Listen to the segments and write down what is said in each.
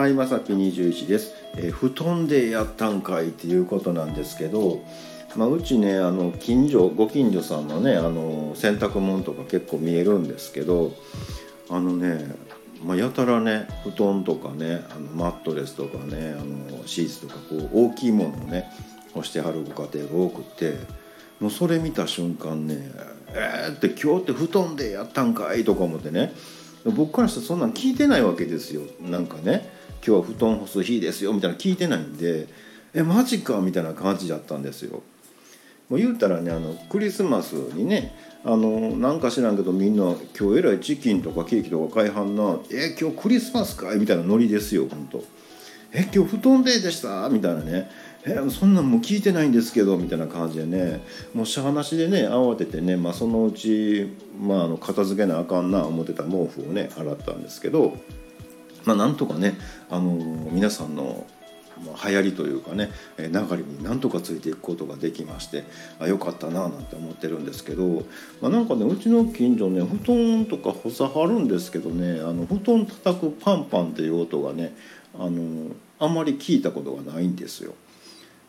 はい、まさぴ21です、えー布団でやったんかいっていうことなんですけど、まあ、うちねあの近所ご近所さんのねあの洗濯物とか結構見えるんですけどあのね、まあ、やたらね布団とかねあのマットレスとかねあのシーツとかこう大きいものをね干してはるご家庭が多くってもうそれ見た瞬間ね「えー、って今日って布団でやったんかい?」とか思ってね僕からしたらそんなん聞いてないわけですよなんかね「今日は布団干す日ですよ」みたいな聞いてないんで「えマジか」みたいな感じだったんですよ。もう言うたらねあのクリスマスにねあのなんか知らんけどみんな「今日えらいチキンとかケーキとか買いはんなえ今日クリスマスかい?」みたいなノリですよほんと。え今日布団デーでした？みたいなねえそんなんもう聞いてないんですけどみたいな感じでねもうしゃあなしでね慌ててね、まあ、そのうち、まあ、あの片付けなあかんな思ってた毛布をね洗ったんですけど、まあ、なんとかね、あの皆さんのま流行りというかね流れになんとかついていくことができましてあよかったななんて思ってるんですけど、まあ、なんかねうちの近所ね布団とか補佐張るんですけどねあの布団叩くパンパンっていう音がねあのあんまり聞いたことがないんですよ。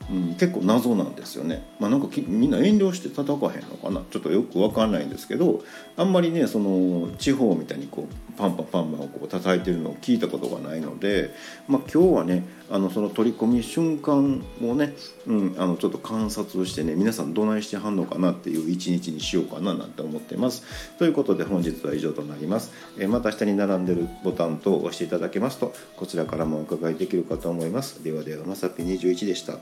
うん、結構謎なんですよね、まあ、なんかみんな遠慮して叩かへんのかな？ちょっとよく分かんないんですけどあんまりねその地方みたいにこうパンパンパンパンをこう叩いてるのを聞いたことがないので、まあ、今日はねあのその取り込み瞬間をね、うん、あのちょっと観察をしてね皆さんどないしてはんのかなっていう一日にしようかななんて思ってます。ということで本日は以上となります。えまた下に並んでるボタンと押していただけますとこちらからもお伺いできるかと思います。ではではまさぴ21でした。